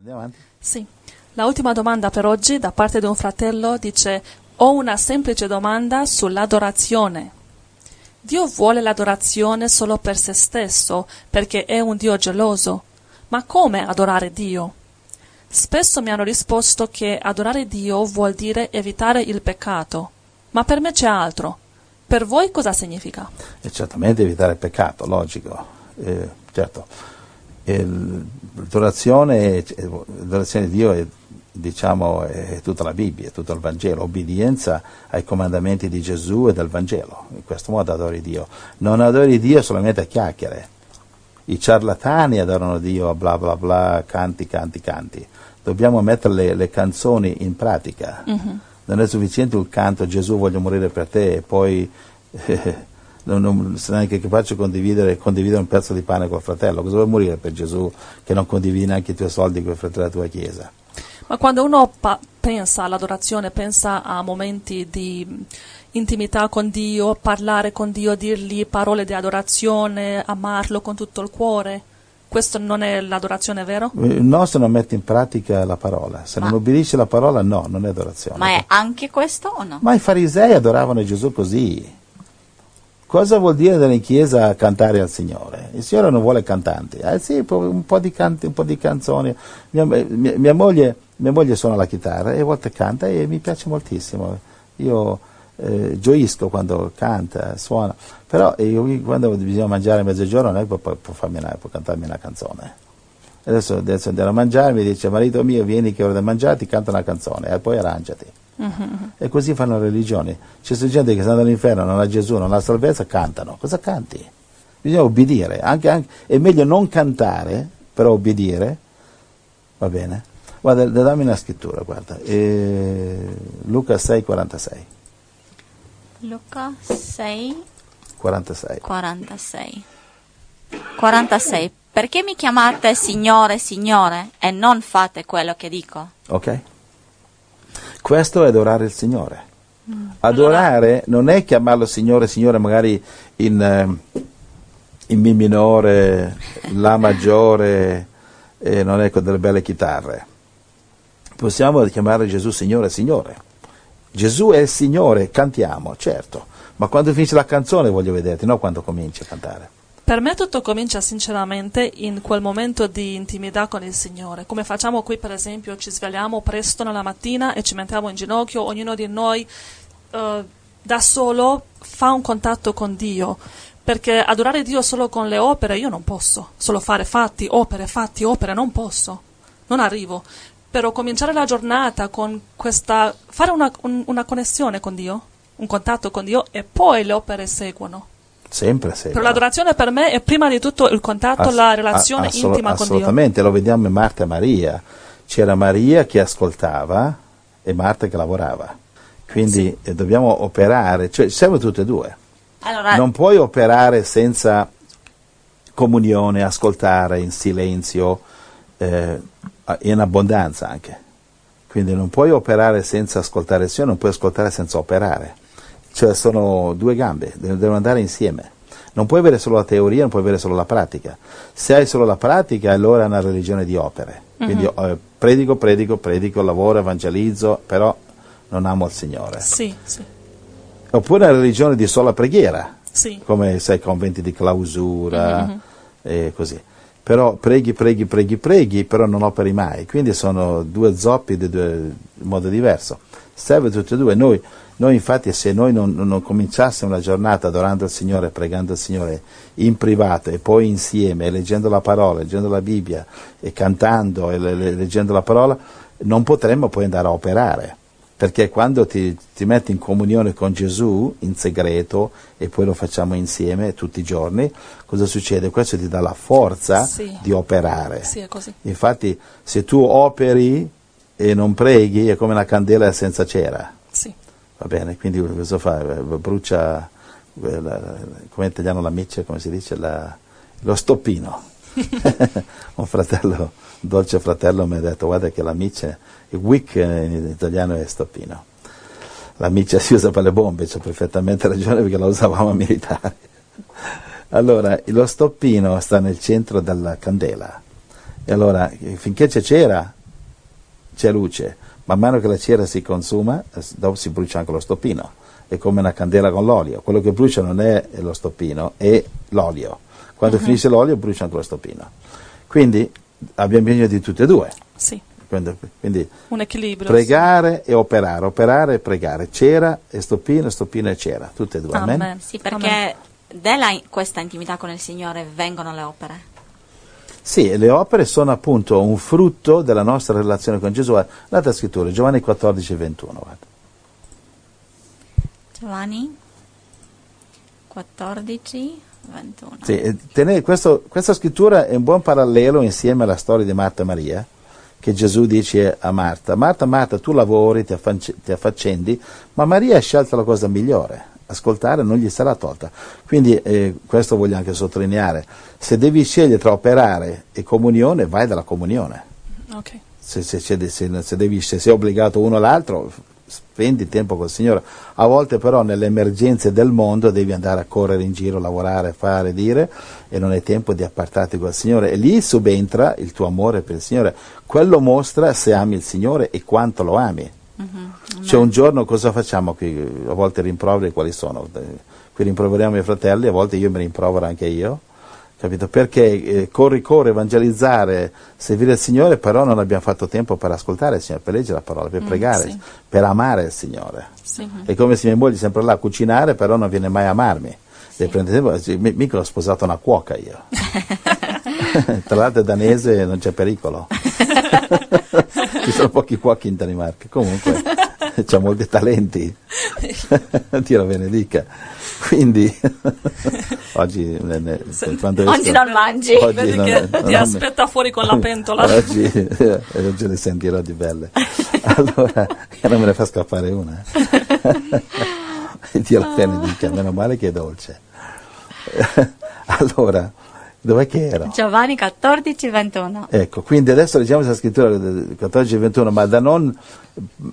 Andiamo avanti. Sì. La ultima domanda per oggi da parte di un fratello dice ho una semplice domanda sull'adorazione. Dio vuole l'adorazione solo per se stesso, perché è un Dio geloso. Ma come adorare Dio? Spesso mi hanno risposto che adorare Dio vuol dire evitare il peccato. Ma per me c'è altro. Per voi cosa significa? E certamente evitare il peccato, logico. Eh, certo, l'adorazione, l'adorazione di Dio è, diciamo, è tutta la Bibbia, è tutto il Vangelo, obbedienza ai comandamenti di Gesù e del Vangelo. In questo modo adori Dio. Non adori Dio solamente a chiacchiere. I ciarlatani adorano Dio a bla bla bla, canti, canti, canti. Dobbiamo mettere le, le canzoni in pratica. Non è sufficiente il canto Gesù voglio morire per te e poi eh, non, non sei neanche capace di condividere, condividere un pezzo di pane col fratello. Cosa vuoi morire per Gesù che non condividi neanche i tuoi soldi con i fratelli della tua chiesa? Ma quando uno pa- pensa all'adorazione, pensa a momenti di intimità con Dio, parlare con Dio, dirgli parole di adorazione, amarlo con tutto il cuore. Questo non è l'adorazione, vero? Eh, No, se non metti in pratica la parola. Se Ma- non obbedisci la parola, no, non è adorazione. Ma è anche questo o no? Ma i farisei adoravano Gesù così. Cosa vuol dire andare in chiesa a cantare al Signore? Il Signore non vuole cantanti. Eh sì, un po', di, canti, un po' di canzoni. Mia, mia- mia moglie, mia moglie suona la chitarra e a volte canta e mi piace moltissimo. Io eh, gioisco quando canta, suona. Però io, quando bisogna mangiare a mezzogiorno che può, può farmi una- può cantarmi una canzone. Adesso, adesso andiamo a mangiare, mi dice marito mio vieni che ora da mangiare, ti canta una canzone e poi arrangiati. E così fanno le religioni. C'è gente che sta all'inferno, non ha Gesù, non ha salvezza, cantano. Cosa canti? Bisogna obbedire. Anche, anche- è meglio non cantare, però obbedire. Va bene? Guarda, da- dammi una scrittura, guarda. Eh, Luca 6, 46. Luca 6, 46. 46. 46. Perché mi chiamate Signore, Signore e non fate quello che dico? Ok? Questo è adorare il Signore. Adorare non è chiamarlo Signore, Signore magari in, eh, in Mi minore, La maggiore, e non è con delle belle chitarre. Possiamo chiamare Gesù Signore, Signore. Gesù è il Signore, cantiamo, certo, ma quando finisce la canzone voglio vederti, non quando cominci a cantare. Per me tutto comincia sinceramente in quel momento di intimità con il Signore. Come facciamo qui, per esempio, ci svegliamo presto nella mattina e ci mettiamo in ginocchio, ognuno di noi eh, da solo fa un contatto con Dio. Perché adorare Dio solo con le opere io non posso. Solo fare fatti, opere, fatti, opere, non posso. Non arrivo. Però cominciare la giornata con questa. fare una, un- una connessione con Dio, un contatto con Dio e poi le opere seguono. Sempre, sempre. Però l'adorazione per me è prima di tutto il contatto, Ass- la relazione a- assolu- intima con Dio. Assolutamente, lo vediamo in Marta e Maria. C'era Maria che ascoltava e Marta che lavorava. Quindi eh, dobbiamo operare, cioè serve tutte e due. Allora, Non puoi operare senza comunione, ascoltare in silenzio, eh, in abbondanza anche. Quindi non puoi operare senza ascoltare il Signore, non puoi ascoltare senza operare. Cioè sono due gambe, de- devono andare insieme. Non puoi avere solo la teoria, non puoi avere solo la pratica. Se hai solo la pratica, allora è una religione di opere. Quindi eh, predico, predico, predico, lavoro, evangelizzo, però non amo il Signore. Sì, sì, Oppure una religione di sola preghiera, sì. come sai, conventi di clausura e così. Però preghi, preghi, preghi, preghi, però non operi mai. Quindi sono due zoppi di due, in modo diverso. Serve tutte e due. Noi, noi infatti, se noi non, non cominciassimo la giornata adorando il Signore, pregando il Signore in privato e poi insieme, leggendo la parola, leggendo la Bibbia e cantando e le- le- leggendo la parola, non potremmo poi andare a operare. Perché quando ti, ti metti in comunione con Gesù in segreto e poi lo facciamo insieme tutti i giorni, cosa succede? Questo ti dà la forza Sì. di operare. Sì, è così. Infatti, se tu operi e non preghi, è come una candela senza cera. Sì. Va bene? Quindi cosa fa? Brucia, eh, come in italiano la miccia, come si dice? La- lo stoppino. Un fratello, un dolce fratello mi ha detto, guarda che la miccia, il wick in italiano è stoppino. La miccia si usa per le bombe, c'è perfettamente ragione perché la usavamo a militari. Allora, lo stoppino sta nel centro della candela E allora, finché c'è cera, c'è luce. Man mano che la cera si consuma, dopo si brucia anche lo stoppino. È come una candela con l'olio. Quello che brucia non è lo stoppino, è l'olio. Quando uh-huh. finisce l'olio, brucia anche lo stoppino. Quindi abbiamo bisogno di tutte e due. Sì. Quindi, quindi un equilibrio. Pregare sì. e operare, operare e pregare. Cera e stoppino, stoppino e cera, tutte e due. Amen. Amen. Sì, perché Amen. da questa intimità con il Signore vengono le opere. Sì, le opere sono appunto un frutto della nostra relazione con Gesù. L'altra scrittura, Giovanni 14, 21. Guarda. Giovanni 14, 21. Sì, tenere, questo, questa scrittura è un buon parallelo insieme alla storia di Marta e Maria che Gesù dice a Marta, Marta, Marta, tu lavori, ti affaccendi, ma Maria ha scelto la cosa migliore, ascoltare non gli sarà tolta. Quindi eh, questo voglio anche sottolineare, se devi scegliere tra operare e comunione, vai dalla comunione. Okay. Se, se, se, se, devi, se sei obbligato uno all'altro, spendi tempo col Signore. A volte però nelle emergenze del mondo devi andare a correre in giro, lavorare, fare, dire e non hai tempo di appartarti col Signore. E lì subentra il tuo amore per il Signore. Quello mostra se ami il Signore e quanto lo ami. Mm-hmm. Cioè un giorno cosa facciamo qui? A volte rimproveri quali sono? Qui rimproveriamo i fratelli, a volte io mi rimprovero anche io capito? Perché eh, corri, corri, evangelizzare, servire il Signore, però non abbiamo fatto tempo per ascoltare il Signore, per leggere la parola, per mm, pregare, sì. per amare il Signore. Sì. È come se mia moglie è sempre là a cucinare, però non viene mai a amarmi. Sì. Tempo, mica ho sposato una cuoca io. Tra l'altro è danese non c'è pericolo. Ci sono pochi cuochi in Danimarca. Comunque, c'ha molti talenti. Dio la benedica. Quindi oggi, ne, ne, oggi non mangi. Oggi non, che non, ti non, aspetta fuori con la pentola. Oggi, eh, oggi ne sentirò di belle. Allora, non me ne fa scappare una. Dio la benedica, meno male che è dolce. allora, Dov'è che era? Giovanni 14, 21. Ecco, quindi adesso leggiamo questa scrittura 14, 21, ma da non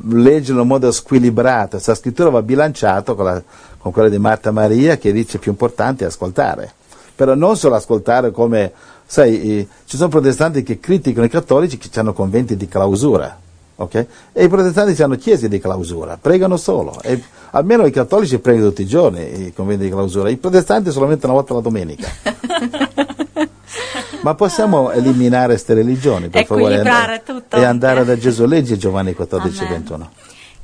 leggerlo in modo squilibrato, questa scrittura va bilanciata con, con, quella di Marta Maria che dice più importante è ascoltare. Però non solo ascoltare come, sai, ci sono protestanti che criticano i cattolici che hanno conventi di clausura. Okay? E i protestanti hanno chiese di clausura, pregano solo. E almeno i cattolici pregano tutti i giorni i conventi di clausura, i protestanti solamente una volta la domenica. Ma possiamo eliminare queste religioni, per favore, e andare, e andare da Gesù. Leggi Giovanni 14, Amen. 21.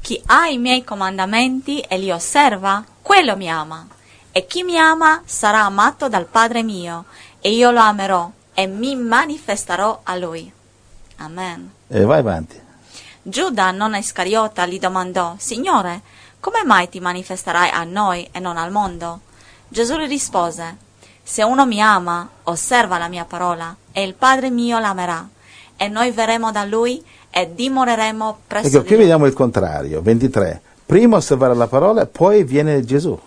Chi ha i miei comandamenti e li osserva, quello mi ama. E chi mi ama sarà amato dal Padre mio, e io lo amerò e mi manifesterò a lui. Amen. E vai avanti. Giuda, non Iscariota, gli domandò, Signore, come mai ti manifesterai a noi e non al mondo? Gesù gli rispose, se uno mi ama, osserva la mia parola, e il Padre mio l'amerà, e noi verremo da lui e dimoreremo presso ecco, qui vediamo il contrario, 23. Prima osservare la parola, poi viene Gesù.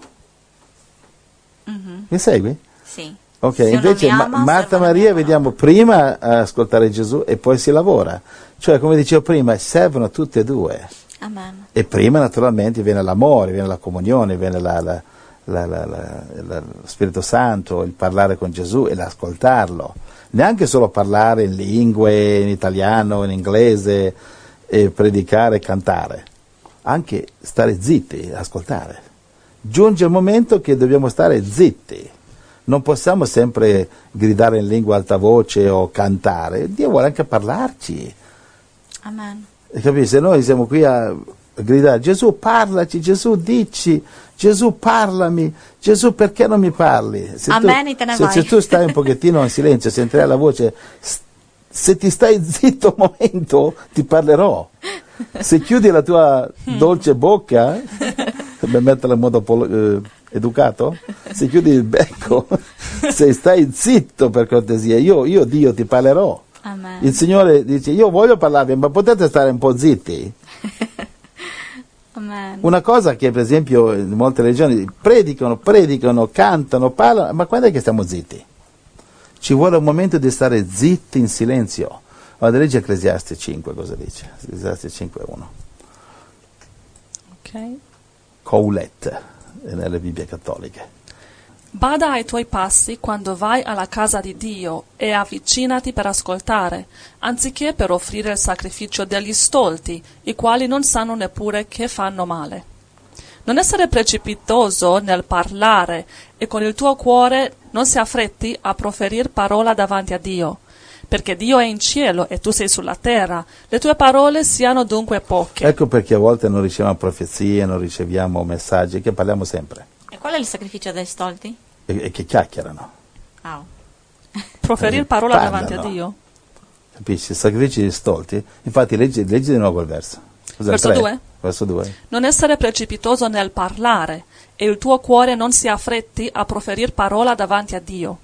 Mm-hmm. Mi segui? Sì. Ok, se invece ama, Marta e Maria vediamo prima ascoltare Gesù e poi si lavora. Cioè, come dicevo prima, servono tutte e due. Amen. E prima naturalmente viene l'amore, viene la comunione, viene la, la, lo Spirito Santo, il parlare con Gesù e l'ascoltarlo. Neanche solo parlare in lingue, in italiano, in inglese, e predicare e cantare. Anche stare zitti, ascoltare. Giunge il momento che dobbiamo stare zitti. Non possiamo sempre gridare in lingua alta voce o cantare. Dio vuole anche parlarci. Amen. Capisci? Se noi siamo qui a gridare Gesù parlaci, Gesù dici, Gesù parlami, Gesù perché non mi parli? Se Amen, tu, se, se, tu stai un pochettino in silenzio, sentirai la voce, se ti stai zitto un momento ti parlerò. Se chiudi la tua dolce bocca, per metterla in modo eh, educato, se chiudi il becco, se stai zitto per cortesia, io, io Dio ti parlerò. Amen. Il Signore dice, io voglio parlarvi, ma potete stare un po' zitti? Amen. Una cosa che per esempio in molte regioni predicano, predicano, cantano, parlano, ma quando è che stiamo zitti? Ci vuole un momento di stare zitti in silenzio. Vado a leggere Ecclesiastes 5, cosa dice? Ecclesiastes 5, 1. Ok. Coulet, nelle Bibbie cattoliche. Bada ai tuoi passi quando vai alla casa di Dio e avvicinati per ascoltare, anziché per offrire il sacrificio degli stolti, i quali non sanno neppure che fanno male. Non essere precipitoso nel parlare e con il tuo cuore non si affretti a proferire parola davanti a Dio, perché Dio è in cielo e tu sei sulla terra. Le tue parole siano dunque poche. Ecco perché a volte non riceviamo profezie, non riceviamo messaggi, che parliamo sempre E qual è il sacrificio dei stolti? E, e che chiacchierano. Ah. Proferire Eh, parola parlano. davanti a Dio. Capisci? Sacrifici di stolti. Infatti, leggi, leggi di nuovo il verso. Cos'è, Verso tre? due? Verso 2. Non essere precipitoso nel parlare e il tuo cuore non si affretti a proferire parola davanti a Dio.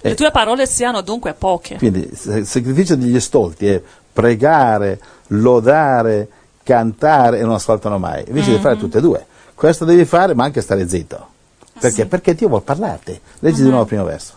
Le Eh. tue parole siano dunque poche. Quindi il sacrificio degli stolti è pregare, lodare, cantare e non ascoltano mai. Invece di fare tutte e due. Questo devi fare, ma anche stare zitto. Perché? Perché Dio vuole parlarti. Leggi di nuovo il primo verso.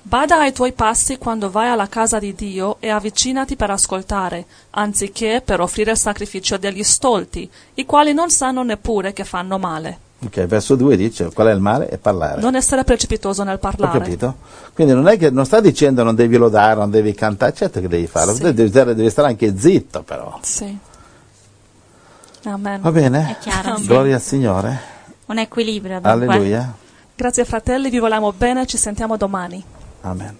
Bada ai tuoi passi quando vai alla casa di Dio e avvicinati per ascoltare, anziché per offrire il sacrificio degli stolti, i quali non sanno neppure che fanno male. Ok, verso 2 dice qual è il male? È parlare. Non essere precipitoso nel Ho parlare. capito? Quindi non è che non sta dicendo non devi lodare, non devi cantare, certo che devi farlo, Sì. devi, stare, devi stare anche zitto però. Sì. Amen. Va bene? Chiaro, sì. Gloria al Signore. Un equilibrio dunque. Alleluia. Grazie fratelli, vi vogliamo bene, ci sentiamo domani. Amen.